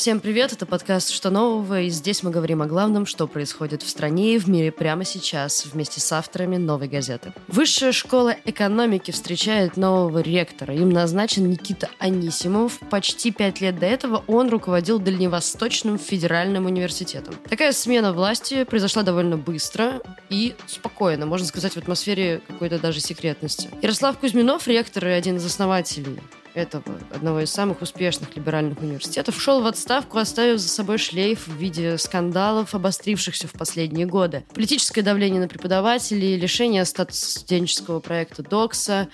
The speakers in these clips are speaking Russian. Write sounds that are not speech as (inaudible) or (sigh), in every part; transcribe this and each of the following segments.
Всем привет, это подкаст «Что нового?» и здесь мы говорим о главном, что происходит в стране и в мире прямо сейчас вместе с авторами «Новой газеты». Высшая школа экономики встречает нового ректора. Им назначен Никита Анисимов. Почти пять лет до этого он руководил Дальневосточным федеральным университетом. Такая смена власти произошла довольно быстро и спокойно, можно сказать, в атмосфере какой-то даже секретности. Ярослав Кузьминов, ректор и один из основателей этого, одного из самых успешных либеральных университетов, ушел в отставку, оставив за собой шлейф в виде скандалов, обострившихся в последние годы. Политическое давление на преподавателей, лишение статуса студенческого проекта ДОКСа,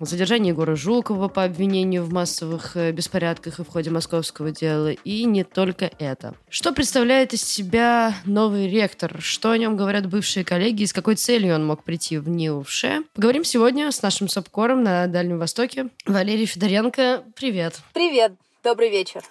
задержание Егора Жукова по обвинению в массовых э, беспорядках и в ходе московского дела, и не только это. Что представляет из себя новый ректор? Что о нем говорят бывшие коллеги и с какой целью он мог прийти в НИУФШ? Поговорим сегодня с нашим СОПКОРом на Дальнем Востоке. Валерий Федоренко, привет. Привет, добрый вечер.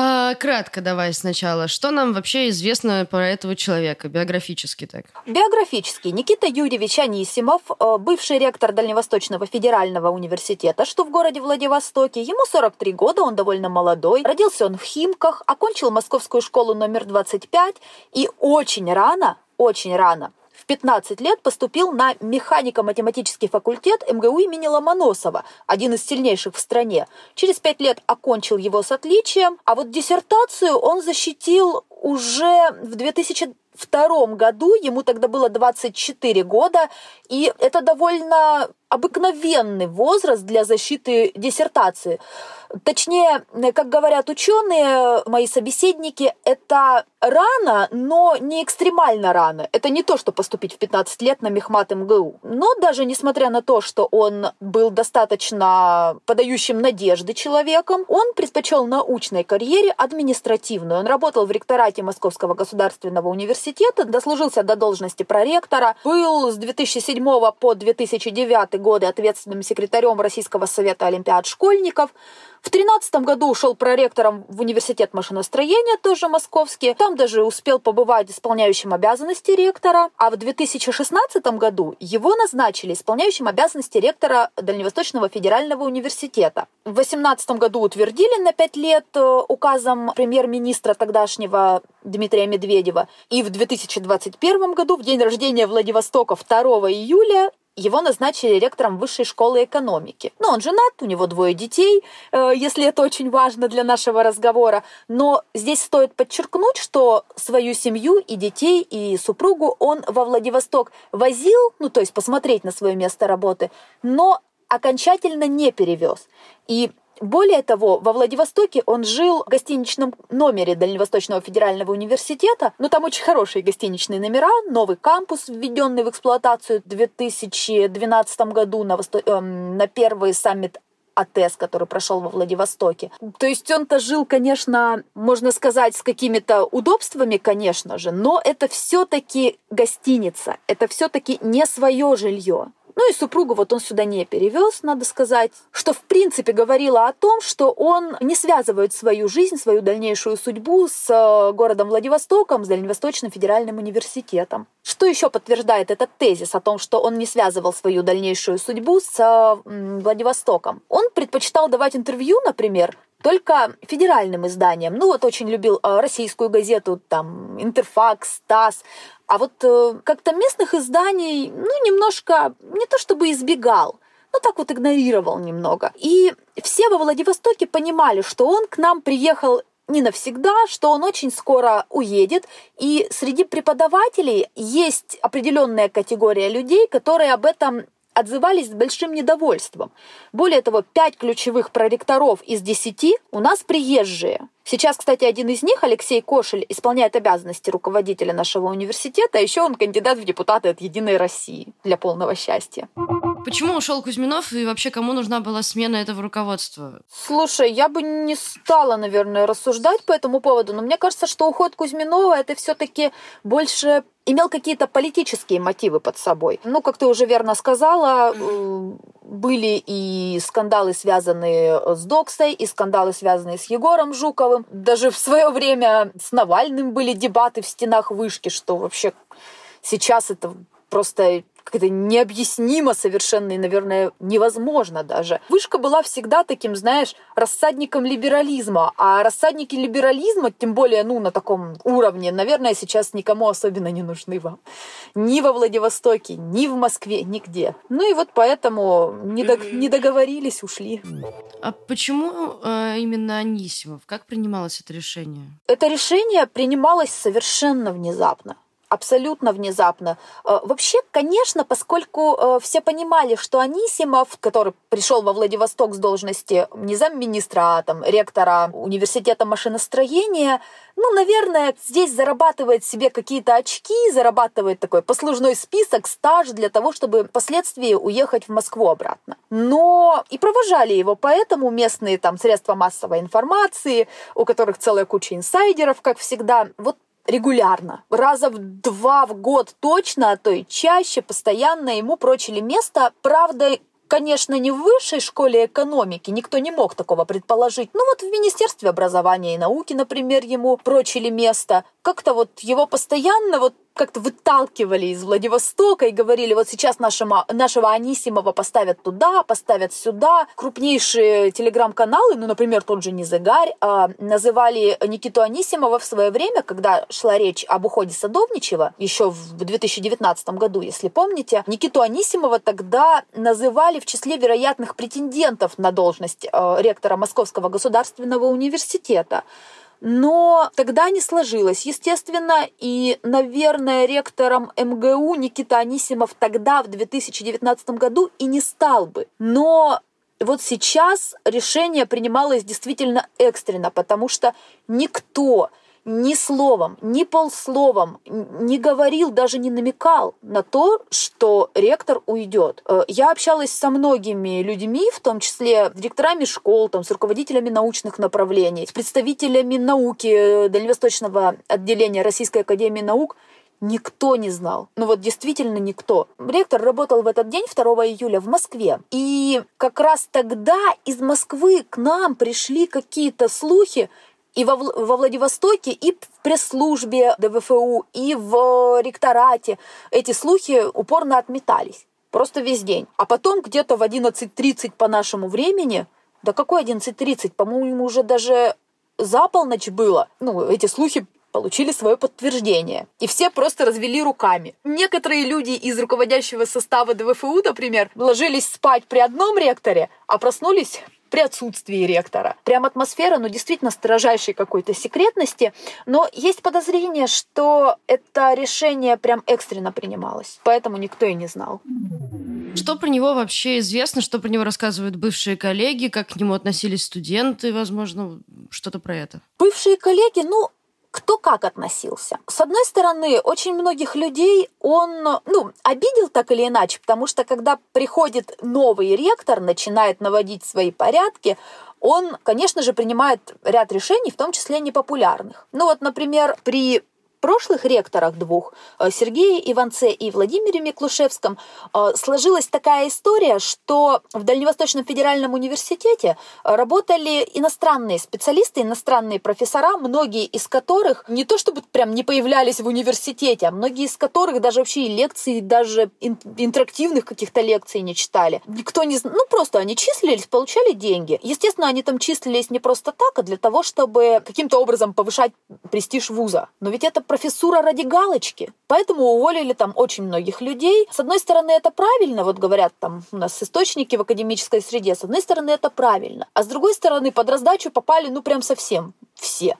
А, кратко давай сначала. Что нам вообще известно про этого человека, биографически так? Биографически. Никита Юрьевич Анисимов, э, бывший ректор Дальневосточного федерального университета, что в городе Владивостоке. Ему 43 года, он довольно молодой. Родился он в Химках, окончил Московскую школу номер 25 и очень рано, очень рано 15 лет поступил на механико-математический факультет МГУ имени Ломоносова, один из сильнейших в стране. Через пять лет окончил его с отличием, а вот диссертацию он защитил уже в 2000 втором году, ему тогда было 24 года, и это довольно обыкновенный возраст для защиты диссертации. Точнее, как говорят ученые, мои собеседники, это рано, но не экстремально рано. Это не то, что поступить в 15 лет на мехмат МГУ. Но даже несмотря на то, что он был достаточно подающим надежды человеком, он предпочел научной карьере административную. Он работал в ректорате Московского государственного университета, дослужился до должности проректора, был с 2007 по 2009 годы ответственным секретарем Российского совета олимпиад школьников. В 2013 году ушел проректором в университет машиностроения, тоже московский. Там даже успел побывать исполняющим обязанности ректора. А в 2016 году его назначили исполняющим обязанности ректора Дальневосточного федерального университета. В 2018 году утвердили на 5 лет э, указом премьер-министра тогдашнего Дмитрия Медведева. И в 2021 году, в день рождения Владивостока, 2 июля, его назначили ректором высшей школы экономики. Но он женат, у него двое детей, э, если это очень важно для нашего разговора. Но здесь стоит подчеркнуть, что свою семью и детей, и супругу он во Владивосток возил, ну то есть посмотреть на свое место работы, но окончательно не перевез. И более того, во Владивостоке он жил в гостиничном номере Дальневосточного федерального университета. Ну, там очень хорошие гостиничные номера, новый кампус, введенный в эксплуатацию в 2012 году на, восто... э, на первый саммит АТЭС, который прошел во Владивостоке. То есть он-то жил, конечно, можно сказать, с какими-то удобствами, конечно же, но это все-таки гостиница, это все-таки не свое жилье. Ну и супругу вот он сюда не перевез, надо сказать, что в принципе говорило о том, что он не связывает свою жизнь, свою дальнейшую судьбу с э, городом Владивостоком, с Дальневосточным федеральным университетом. Что еще подтверждает этот тезис о том, что он не связывал свою дальнейшую судьбу с э, Владивостоком? Он предпочитал давать интервью, например, только федеральным изданиям. Ну вот очень любил э, российскую газету, там, Интерфакс, ТАСС. А вот э, как-то местных изданий, ну, немножко, не то чтобы избегал, но так вот игнорировал немного. И все во Владивостоке понимали, что он к нам приехал не навсегда, что он очень скоро уедет. И среди преподавателей есть определенная категория людей, которые об этом отзывались с большим недовольством. Более того, пять ключевых проректоров из десяти у нас приезжие. Сейчас, кстати, один из них, Алексей Кошель, исполняет обязанности руководителя нашего университета, а еще он кандидат в депутаты от «Единой России» для полного счастья. Почему ушел Кузьминов и вообще кому нужна была смена этого руководства? Слушай, я бы не стала, наверное, рассуждать по этому поводу, но мне кажется, что уход Кузьминова это все-таки больше имел какие-то политические мотивы под собой. Ну, как ты уже верно сказала, э, были и скандалы, связанные с Доксой, и скандалы, связанные с Егором Жуковым. Даже в свое время с Навальным были дебаты в стенах вышки, что вообще сейчас это просто как-то необъяснимо совершенно и, наверное, невозможно даже. Вышка была всегда таким, знаешь, рассадником либерализма, а рассадники либерализма, тем более, ну, на таком уровне, наверное, сейчас никому особенно не нужны вам. Ни во Владивостоке, ни в Москве, нигде. Ну и вот поэтому не, до, не договорились, ушли. А почему э, именно Анисимов? Как принималось это решение? Это решение принималось совершенно внезапно абсолютно внезапно. Э, вообще, конечно, поскольку э, все понимали, что Анисимов, который пришел во Владивосток с должности не замминистра, а там, ректора университета машиностроения, ну, наверное, здесь зарабатывает себе какие-то очки, зарабатывает такой послужной список, стаж для того, чтобы впоследствии уехать в Москву обратно. Но и провожали его поэтому местные там средства массовой информации, у которых целая куча инсайдеров, как всегда. Вот регулярно. Раза в два в год точно, а то и чаще, постоянно ему прочили место. Правда, Конечно, не в высшей школе экономики, никто не мог такого предположить. Ну вот в Министерстве образования и науки, например, ему прочили место. Как-то вот его постоянно вот как-то выталкивали из Владивостока и говорили, вот сейчас нашего, нашего Анисимова поставят туда, поставят сюда. Крупнейшие телеграм-каналы, ну, например, тот же Низыгарь, э, называли Никиту Анисимова в свое время, когда шла речь об уходе Садовничева, еще в 2019 году, если помните, Никиту Анисимова тогда называли в числе вероятных претендентов на должность э, ректора Московского государственного университета. Но тогда не сложилось, естественно, и, наверное, ректором МГУ Никита Анисимов тогда, в 2019 году, и не стал бы. Но вот сейчас решение принималось действительно экстренно, потому что никто ни словом, ни полсловом не говорил, даже не намекал на то, что ректор уйдет. Э, я общалась со многими людьми, в том числе с директорами школ, там, с руководителями научных направлений, с представителями науки э, Дальневосточного отделения Российской Академии Наук, Никто не знал. Ну вот действительно никто. Ректор работал в этот день, 2 июля, в Москве. И как раз тогда из Москвы к нам пришли какие-то слухи, и во, во Владивостоке, и в пресс-службе ДВФУ, и в ректорате эти слухи упорно отметались. Просто весь день. А потом где-то в 11.30 по нашему времени, да какой 11.30, по-моему, уже даже за полночь было, ну, эти слухи получили свое подтверждение. И все просто развели руками. Некоторые люди из руководящего состава ДВФУ, например, ложились спать при одном ректоре, а проснулись при отсутствии ректора. Прям атмосфера, ну, действительно строжайшей какой-то секретности, но есть подозрение, что это решение прям экстренно принималось, поэтому никто и не знал. Что про него вообще известно, что про него рассказывают бывшие коллеги, как к нему относились студенты, возможно, что-то про это? Бывшие коллеги, ну, кто как относился. С одной стороны, очень многих людей он ну, обидел так или иначе, потому что когда приходит новый ректор, начинает наводить свои порядки, он, конечно же, принимает ряд решений, в том числе непопулярных. Ну вот, например, при прошлых ректорах двух, э, Сергее Иванце и Владимире Миклушевском, э, сложилась такая история, что в Дальневосточном федеральном университете работали иностранные специалисты, иностранные профессора, многие из которых не то чтобы прям не появлялись в университете, а многие из которых даже вообще и лекции, даже интерактивных каких-то лекций не читали. Никто не ну просто они числились, получали деньги. Естественно, они там числились не просто так, а для того, чтобы каким-то образом повышать престиж вуза. Но ведь это профессура ради галочки. Поэтому уволили там очень многих людей. С одной стороны, это правильно, вот говорят там у нас источники в академической среде, с одной стороны, это правильно. А с другой стороны, под раздачу попали, ну, прям совсем все.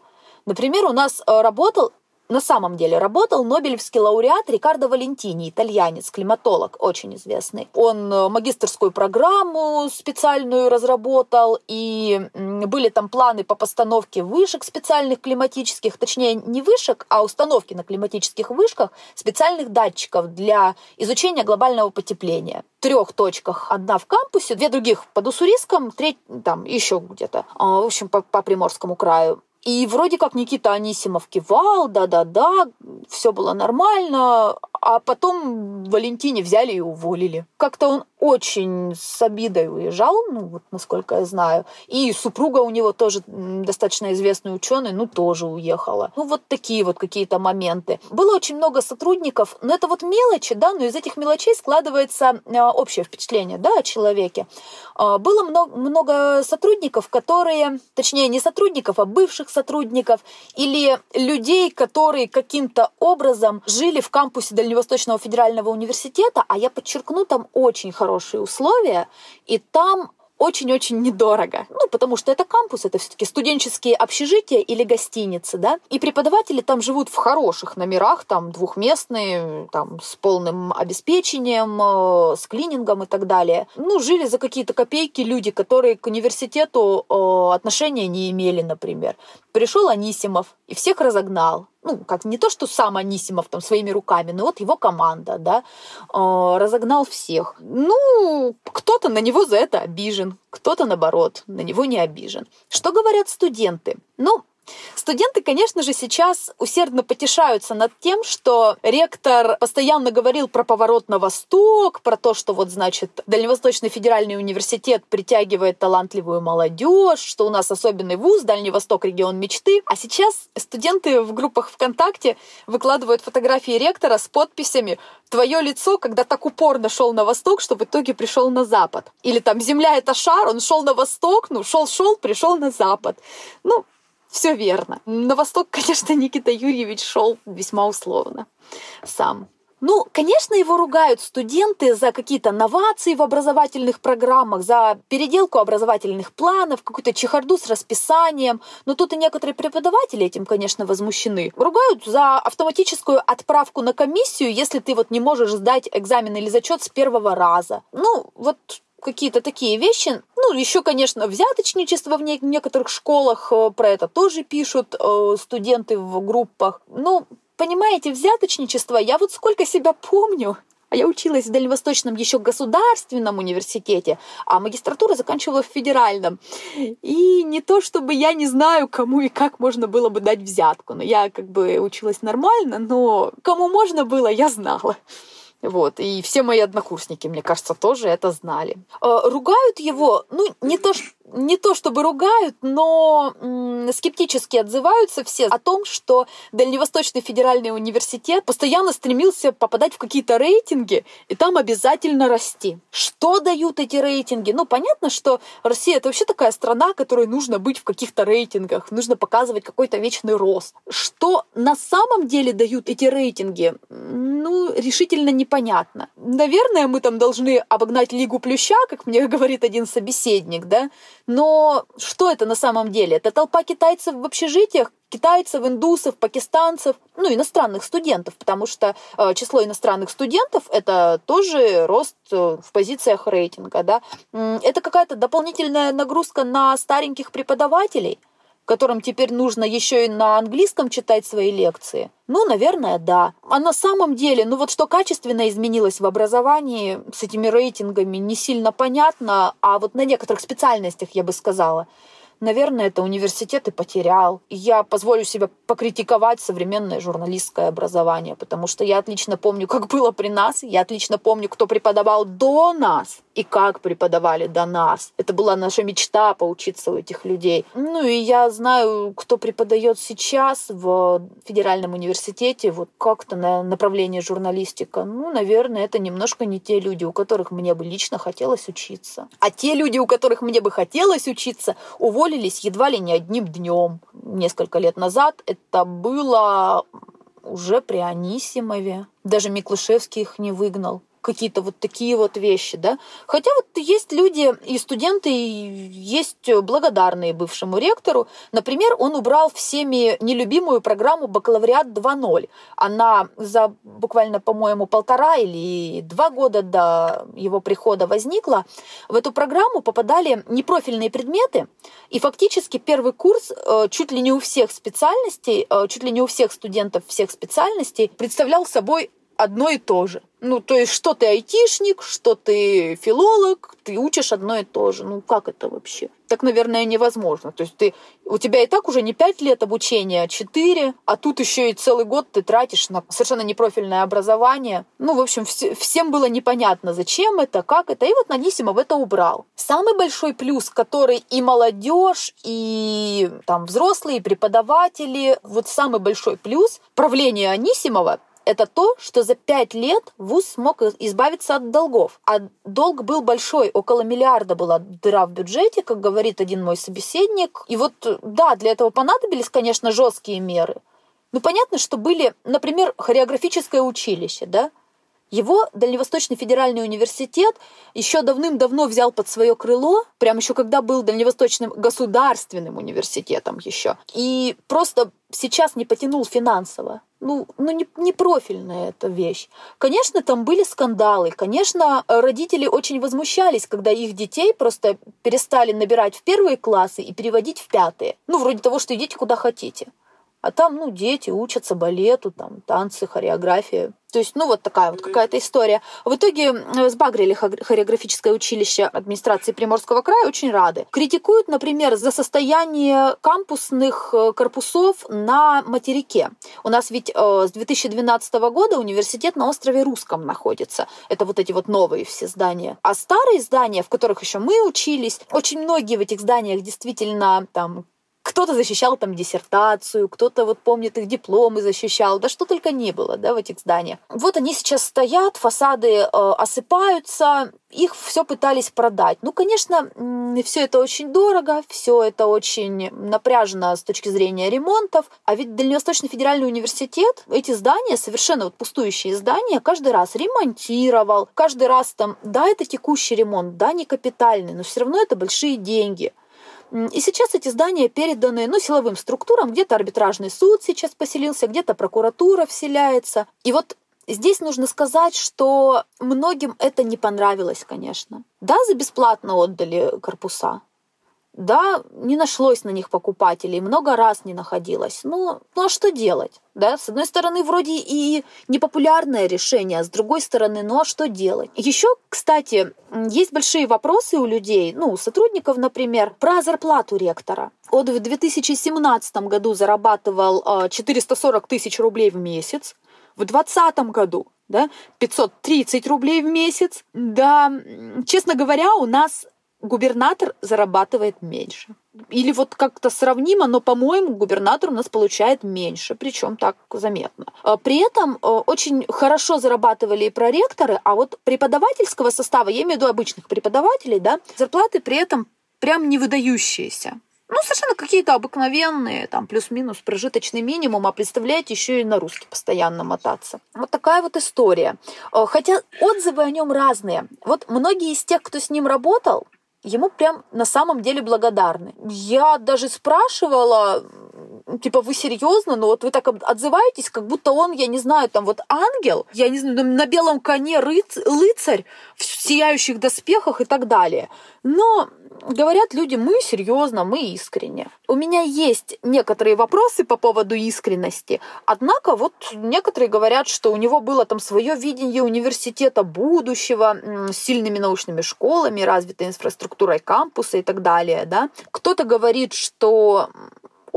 Например, у нас э, работал на самом деле работал Нобелевский лауреат Рикардо Валентини, итальянец, климатолог, очень известный. Он э, магистрскую программу специальную разработал, и были там планы по постановке вышек специальных климатических, точнее не вышек, а установки на климатических вышках специальных датчиков для изучения глобального потепления. В трех точках. Одна в кампусе, две других под Уссурийском, треть там еще где-то, а, в общем, по, по Приморскому краю. И вроде как Никита Анисимов кивал, да-да-да, все было нормально, а потом Валентине взяли и уволили. Как-то он очень с обидой уезжал, ну вот насколько я знаю. И супруга у него тоже достаточно известный ученый, ну тоже уехала. Ну вот такие вот какие-то моменты. Было очень много сотрудников, но это вот мелочи, да, но из этих мелочей складывается а, общее впечатление, да, о человеке. А, было много, много сотрудников, которые, точнее не сотрудников, а бывших сотрудников или людей, которые каким-то образом жили в кампусе Дальневосточного федерального университета, а я подчеркну, там очень хорошие условия, и там очень-очень недорого. Ну, потому что это кампус, это все-таки студенческие общежития или гостиницы, да. И преподаватели там живут в хороших номерах, там двухместные, там с полным обеспечением, э, с клинингом и так далее. Ну, жили за какие-то копейки люди, которые к университету э, отношения не имели, например. Пришел Анисимов и всех разогнал ну, как не то, что сам Анисимов там своими руками, но вот его команда, да, э, разогнал всех. Ну, кто-то на него за это обижен, кто-то, наоборот, на него не обижен. Что говорят студенты? Ну, Студенты, конечно же, сейчас усердно потешаются над тем, что ректор постоянно говорил про поворот на восток, про то, что вот, значит, Дальневосточный федеральный университет притягивает талантливую молодежь, что у нас особенный вуз, Дальний Восток, регион мечты. А сейчас студенты в группах ВКонтакте выкладывают фотографии ректора с подписями «Твое лицо, когда так упорно шел на восток, что в итоге пришел на запад». Или там «Земля — это шар, он шел на восток, ну, шел-шел, пришел на запад». Ну, все верно. На восток, (laughs) конечно, Никита Юрьевич шел весьма условно сам. Ну, конечно, его ругают студенты за какие-то новации в образовательных программах, за переделку образовательных планов, какую-то чехарду с расписанием. Но тут и некоторые преподаватели этим, конечно, возмущены. Ругают за автоматическую отправку на комиссию, если ты вот не можешь сдать экзамен или зачет с первого раза. Ну, вот какие-то такие вещи. Ну, еще, конечно, взяточничество в некоторых школах, э, про это тоже пишут э, студенты в группах. Ну, понимаете, взяточничество, я вот сколько себя помню, а я училась в Дальневосточном еще государственном университете, а магистратуру заканчивала в федеральном. И не то, чтобы я не знаю, кому и как можно было бы дать взятку. Но я как бы училась нормально, но кому можно было, я знала. Вот. И все мои однокурсники, мне кажется, тоже это знали. Э, ругают его, ну, не то, не то чтобы ругают, но скептически отзываются все о том, что Дальневосточный федеральный университет постоянно стремился попадать в какие-то рейтинги и там обязательно расти. Что дают эти рейтинги? Ну, понятно, что Россия это вообще такая страна, которой нужно быть в каких-то рейтингах, нужно показывать какой-то вечный рост. Что на самом деле дают эти рейтинги? Ну, решительно непонятно. Наверное, мы там должны обогнать Лигу Плюща, как мне (laughs) говорит один собеседник, да? Но что это на самом деле? Это толпа китайцев в общежитиях, китайцев, индусов, пакистанцев, ну, иностранных студентов, потому что э, число иностранных студентов – это тоже рост э, в позициях рейтинга, да. Это какая-то дополнительная нагрузка на стареньких преподавателей – которым теперь нужно еще и на английском читать свои лекции? Ну, наверное, да. А на самом деле, ну вот что качественно изменилось в образовании с этими рейтингами, не сильно понятно, а вот на некоторых специальностях я бы сказала – Наверное, это университет и потерял. Я позволю себе покритиковать современное журналистское образование, потому что я отлично помню, как было при нас, я отлично помню, кто преподавал до нас и как преподавали до нас. Это была наша мечта поучиться у этих людей. Ну и я знаю, кто преподает сейчас в федеральном университете, вот как-то на направлении журналистика. Ну, наверное, это немножко не те люди, у которых мне бы лично хотелось учиться. А те люди, у которых мне бы хотелось учиться, уволились уволились едва ли не одним днем. Несколько лет назад это было уже при Анисимове. Даже Миклышевский их не выгнал какие-то вот такие вот вещи, да. Хотя вот есть люди и студенты, и есть благодарные бывшему ректору. Например, он убрал всеми нелюбимую программу «Бакалавриат 2.0». Она за буквально, по-моему, полтора или два года до его прихода возникла. В эту программу попадали непрофильные предметы, и фактически первый курс э, чуть ли не у всех специальностей, э, чуть ли не у всех студентов всех специальностей представлял собой одно и то же. Ну, то есть, что ты айтишник, что ты филолог, ты учишь одно и то же. Ну, как это вообще? Так, наверное, невозможно. То есть, ты, у тебя и так уже не пять лет обучения, а четыре, а тут еще и целый год ты тратишь на совершенно непрофильное образование. Ну, в общем, вс- всем было непонятно, зачем это, как это. И вот Нанисимов это убрал. Самый большой плюс, который и молодежь, и там взрослые, и преподаватели, вот самый большой плюс правления Анисимова это то, что за пять лет ВУЗ смог избавиться от долгов. А долг был большой, около миллиарда была дыра в бюджете, как говорит один мой собеседник. И вот, да, для этого понадобились, конечно, жесткие меры. Ну, понятно, что были, например, хореографическое училище, да, его Дальневосточный федеральный университет еще давным-давно взял под свое крыло, прямо еще когда был Дальневосточным государственным университетом еще. И просто сейчас не потянул финансово. Ну, ну не, не профильная эта вещь. Конечно, там были скандалы. Конечно, родители очень возмущались, когда их детей просто перестали набирать в первые классы и переводить в пятые. Ну, вроде того, что идите куда хотите. А там, ну, дети учатся балету, там, танцы, хореография. То есть, ну, вот такая вот какая-то история. В итоге сбагрили хореографическое училище администрации Приморского края, очень рады. Критикуют, например, за состояние кампусных э, корпусов на материке. У нас ведь э, с 2012 года университет на острове Русском находится. Это вот эти вот новые все здания. А старые здания, в которых еще мы учились, очень многие в этих зданиях действительно там кто-то защищал там диссертацию, кто-то вот помнит их дипломы защищал, да что только не было, да, в этих зданиях. Вот они сейчас стоят, фасады э, осыпаются, их все пытались продать. Ну, конечно, все это очень дорого, все это очень напряжено с точки зрения ремонтов. А ведь Дальневосточный федеральный университет эти здания, совершенно вот пустующие здания, каждый раз ремонтировал. Каждый раз там, да, это текущий ремонт, да, не капитальный, но все равно это большие деньги. И сейчас эти здания переданы ну, силовым структурам. Где-то арбитражный суд сейчас поселился, где-то прокуратура вселяется. И вот Здесь нужно сказать, что многим это не понравилось, конечно. Да, за бесплатно отдали корпуса. Да, не нашлось на них покупателей, много раз не находилось. Ну, ну а что делать? Да, с одной стороны, вроде и непопулярное решение, а с другой стороны, ну а что делать? Еще, кстати, есть большие вопросы у людей, ну, у сотрудников, например, про зарплату ректора. Он в 2017 году зарабатывал 440 а, тысяч рублей в месяц, в 2020 году да, 530 рублей в месяц. Да, честно говоря, у нас губернатор зарабатывает меньше. Или вот как-то сравнимо, но, по-моему, губернатор у нас получает меньше, причем так заметно. А при этом э, очень хорошо зарабатывали и проректоры, а вот преподавательского состава, я имею в виду обычных преподавателей, да, зарплаты при этом прям не выдающиеся. Ну, совершенно какие-то обыкновенные, там, плюс-минус прожиточный минимум, а представляете, еще и на русский постоянно мотаться. Вот такая вот история. Э, хотя отзывы о нем разные. Вот многие из тех, кто с ним работал, ему прям на самом деле благодарны. Я даже спрашивала, типа, вы серьезно? Ну вот вы так отзываетесь, как будто он, я не знаю, там вот ангел, я не знаю, на белом коне рыц, рыцарь в сияющих доспехах и так далее. Но говорят люди, мы серьезно, мы искренне. У меня есть некоторые вопросы по поводу искренности, однако вот некоторые говорят, что у него было там свое видение университета будущего с сильными научными школами, развитой инфраструктурой кампуса и так далее. Да? Кто-то говорит, что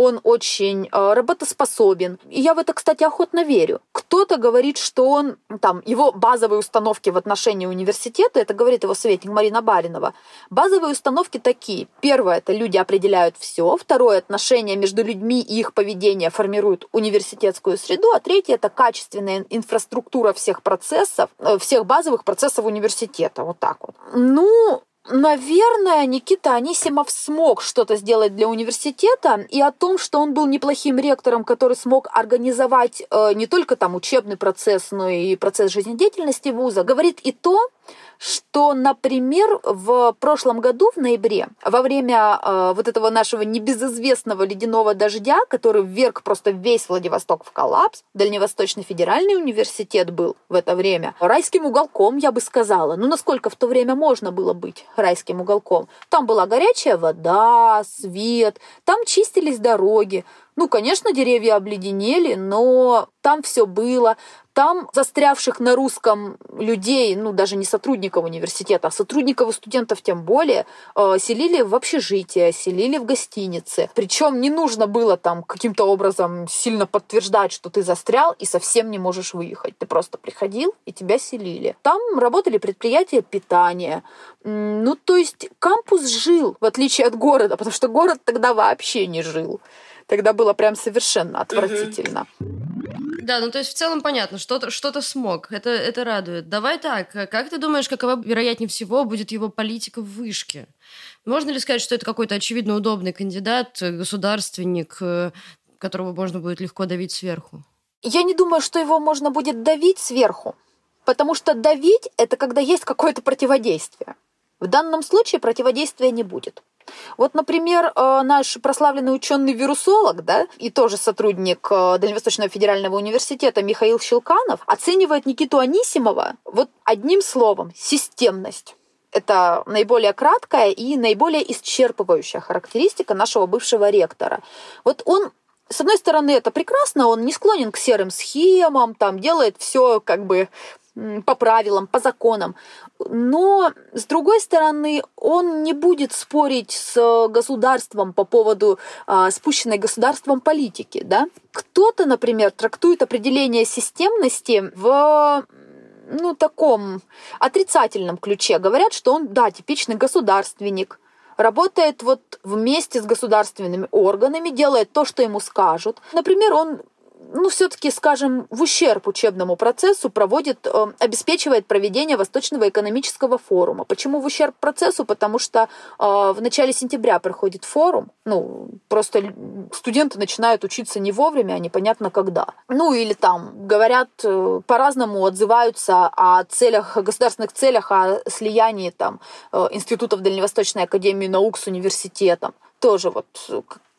он очень э, работоспособен. И я в это, кстати, охотно верю. Кто-то говорит, что он, там, его базовые установки в отношении университета, это говорит его советник Марина Баринова, базовые установки такие. Первое, это люди определяют все. Второе, отношения между людьми и их поведение формируют университетскую среду. А третье, это качественная инфраструктура всех процессов, э, всех базовых процессов университета. Вот так вот. Ну, Наверное, Никита Анисимов смог что-то сделать для университета, и о том, что он был неплохим ректором, который смог организовать э, не только там учебный процесс, но и процесс жизнедеятельности вуза, говорит и то, что, например, в прошлом году, в ноябре, во время э, вот этого нашего небезызвестного ледяного дождя, который вверг просто весь Владивосток в коллапс, Дальневосточный федеральный университет был в это время райским уголком, я бы сказала. Ну, насколько в то время можно было быть райским уголком? Там была горячая вода, свет, там чистились дороги. Ну, конечно, деревья обледенели, но там все было. Там застрявших на русском людей, ну, даже не сотрудников университета, а сотрудников и студентов тем более, э, селили в общежитие, селили в гостинице. Причем не нужно было там каким-то образом сильно подтверждать, что ты застрял и совсем не можешь выехать. Ты просто приходил, и тебя селили. Там работали предприятия питания. Ну, то есть кампус жил, в отличие от города, потому что город тогда вообще не жил. Тогда было прям совершенно отвратительно. Да, ну то есть в целом понятно, что-то что смог, это, это радует. Давай так, как ты думаешь, какова, вероятнее всего, будет его политика в вышке? Можно ли сказать, что это какой-то очевидно удобный кандидат, государственник, э, которого можно будет легко давить сверху? Я не думаю, что его можно будет давить сверху, потому что давить – это когда есть какое-то противодействие. В данном случае противодействия не будет. Вот, например, э, наш прославленный ученый-вирусолог, да, и тоже сотрудник э, Дальневосточного федерального университета Михаил Щелканов оценивает Никиту Анисимова вот одним словом – системность. Это наиболее краткая и наиболее исчерпывающая характеристика нашего бывшего ректора. Вот он с одной стороны, это прекрасно, он не склонен к серым схемам, там делает все как бы по правилам, по законам. Но, с другой стороны, он не будет спорить с государством по поводу а, спущенной государством политики. Да? Кто-то, например, трактует определение системности в ну, таком отрицательном ключе. Говорят, что он, да, типичный государственник, работает вот вместе с государственными органами, делает то, что ему скажут. Например, он ну, все-таки, скажем, в ущерб учебному процессу проводит, э, обеспечивает проведение Восточного экономического форума. Почему в ущерб процессу? Потому что э, в начале сентября проходит форум, ну, просто студенты начинают учиться не вовремя, а непонятно когда. Ну, или там говорят, э, по-разному отзываются о целях, о государственных целях, о слиянии там институтов Дальневосточной академии наук с университетом тоже вот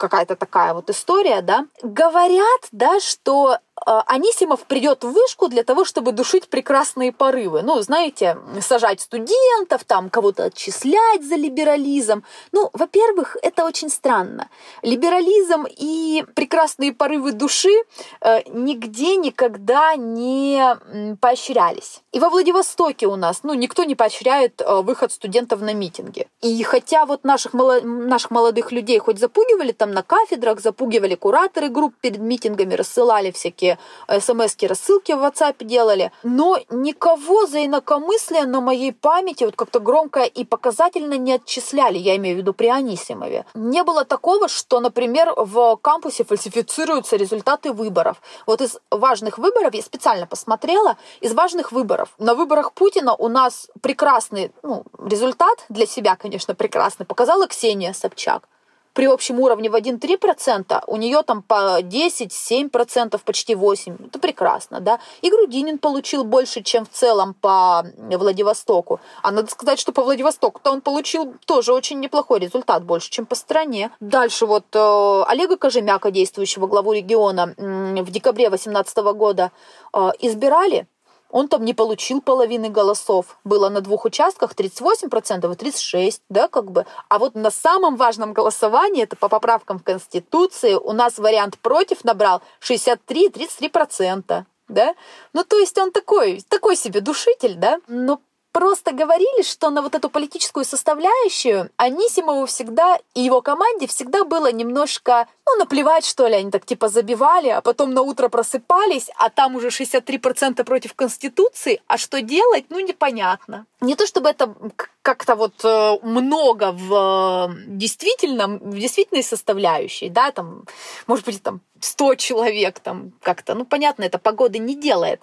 какая-то такая вот история, да. Говорят, да, что а, Анисимов придет в вышку для того, чтобы душить прекрасные порывы. Ну, знаете, сажать студентов, там кого-то отчислять за либерализм. Ну, во-первых, это очень странно. Либерализм и прекрасные порывы души э, нигде никогда не поощрялись. И во Владивостоке у нас, ну, никто не поощряет э, выход студентов на митинги. И хотя вот наших, наших молодых людей хоть запугивали там на кафедрах, запугивали кураторы групп перед митингами, рассылали всякие смс рассылки в WhatsApp делали, но никого за инакомыслие на моей памяти вот как-то громко и показательно не отчисляли, я имею в виду при Анисимове. Не было такого, что, например, в кампусе фальсифицируются результаты выборов. Вот из важных выборов, я специально посмотрела, из важных выборов. На выборах Путина у нас прекрасный ну, результат, для себя, конечно, прекрасный, показала Ксения Собчак при общем уровне в 1-3%, у нее там по 10-7%, почти 8%. Это прекрасно, да. И Грудинин получил больше, чем в целом по Владивостоку. А надо сказать, что по Владивостоку-то он получил тоже очень неплохой результат, больше, чем по стране. Дальше вот э, Олега Кожемяка, действующего главу региона, в декабре 2018 года э, избирали он там не получил половины голосов. Было на двух участках 38% и 36%, да, как бы. А вот на самом важном голосовании, это по поправкам в Конституции, у нас вариант против набрал 63-33%. Да? Ну, то есть он такой, такой себе душитель, да? Но просто говорили, что на вот эту политическую составляющую Анисимову всегда и его команде всегда было немножко, ну, наплевать, что ли, они так типа забивали, а потом на утро просыпались, а там уже 63% против Конституции, а что делать, ну, непонятно. Не то чтобы это как-то вот э, много в э, действительном, в действительной составляющей, да, там, может быть, там 100 человек, там как-то, ну, понятно, это погоды не делает,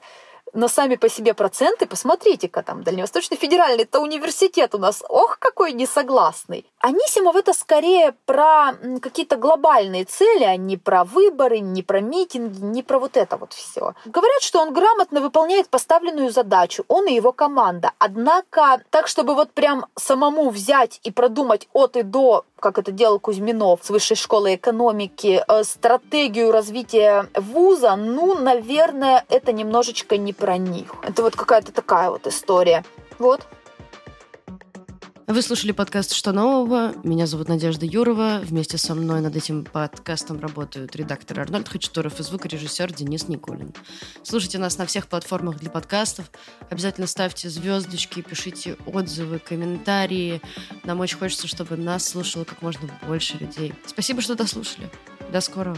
но сами по себе проценты, посмотрите-ка, там Дальневосточный федеральный, это университет у нас, ох, какой несогласный. Анисимов это скорее про какие-то глобальные цели, а не про выборы, не про митинги, не про вот это вот все. Говорят, что он грамотно выполняет поставленную задачу, он и его команда. Однако, так, чтобы вот прям самому взять и продумать от и до, как это делал Кузьминов с Высшей школы экономики, э, стратегию развития вуза, ну, наверное, это немножечко не про них. Это вот какая-то такая вот история. Вот. Вы слушали подкаст «Что нового?». Меня зовут Надежда Юрова. Вместе со мной над этим подкастом работают редактор Арнольд Хачатуров и звукорежиссер Денис Никулин. Слушайте нас на всех платформах для подкастов. Обязательно ставьте звездочки, пишите отзывы, комментарии. Нам очень хочется, чтобы нас слушало как можно больше людей. Спасибо, что дослушали. До скорого.